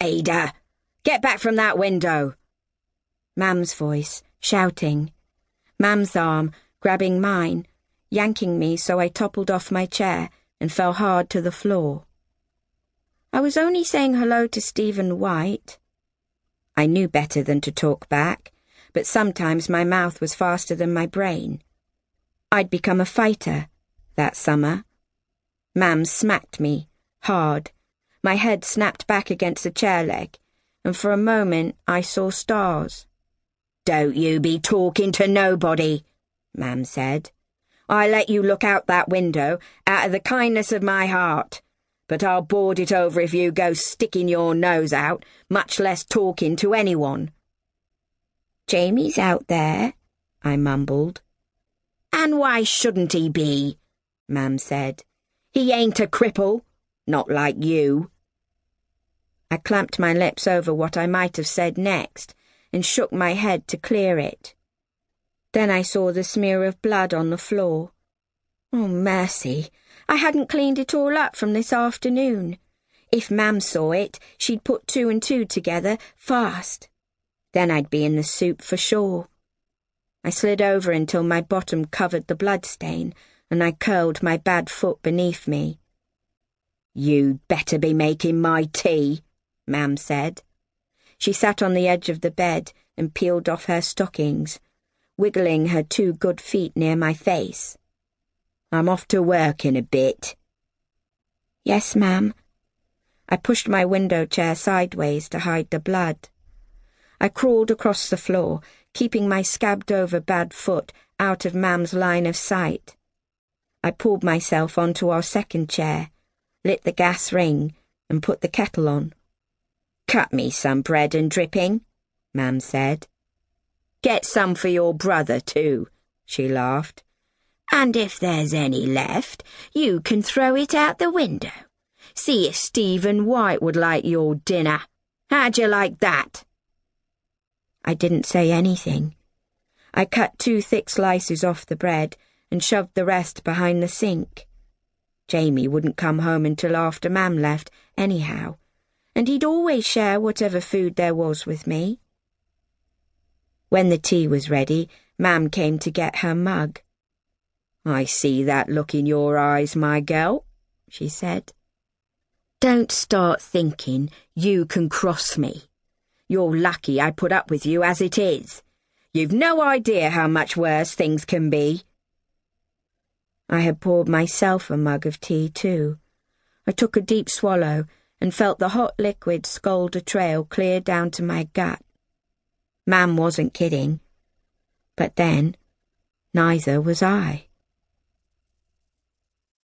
Ada, get back from that window. Mam's voice, shouting. Mam's arm, grabbing mine, yanking me so I toppled off my chair and fell hard to the floor. I was only saying hello to Stephen White. I knew better than to talk back, but sometimes my mouth was faster than my brain. I'd become a fighter that summer. Mam smacked me, hard. My head snapped back against the chair leg, and for a moment I saw stars. Don't you be talking to nobody, Mam said. I let you look out that window out of the kindness of my heart, but I'll board it over if you go sticking your nose out, much less talking to anyone. Jamie's out there, I mumbled. And why shouldn't he be? Mam said. He ain't a cripple, not like you. I clamped my lips over what I might have said next and shook my head to clear it. Then I saw the smear of blood on the floor. Oh, mercy! I hadn't cleaned it all up from this afternoon. If Mam saw it, she'd put two and two together fast. Then I'd be in the soup for sure. I slid over until my bottom covered the blood stain, and I curled my bad foot beneath me. You'd better be making my tea, Mam said. She sat on the edge of the bed and peeled off her stockings, wiggling her two good feet near my face. I'm off to work in a bit. Yes, ma'am. I pushed my window chair sideways to hide the blood. I crawled across the floor, keeping my scabbed over bad foot out of Mam's line of sight. I pulled myself onto our second chair, lit the gas ring, and put the kettle on. Cut me some bread and dripping, Mam said. Get some for your brother, too, she laughed. And if there's any left, you can throw it out the window. See if Stephen White would like your dinner. How'd you like that? I didn't say anything. I cut two thick slices off the bread and shoved the rest behind the sink. Jamie wouldn't come home until after Mam left, anyhow, and he'd always share whatever food there was with me. When the tea was ready, Mam came to get her mug. I see that look in your eyes, my girl, she said. Don't start thinking you can cross me. You're lucky I put up with you as it is. You've no idea how much worse things can be. I had poured myself a mug of tea, too. I took a deep swallow and felt the hot liquid scald a trail clear down to my gut. Mam wasn't kidding. But then, neither was I.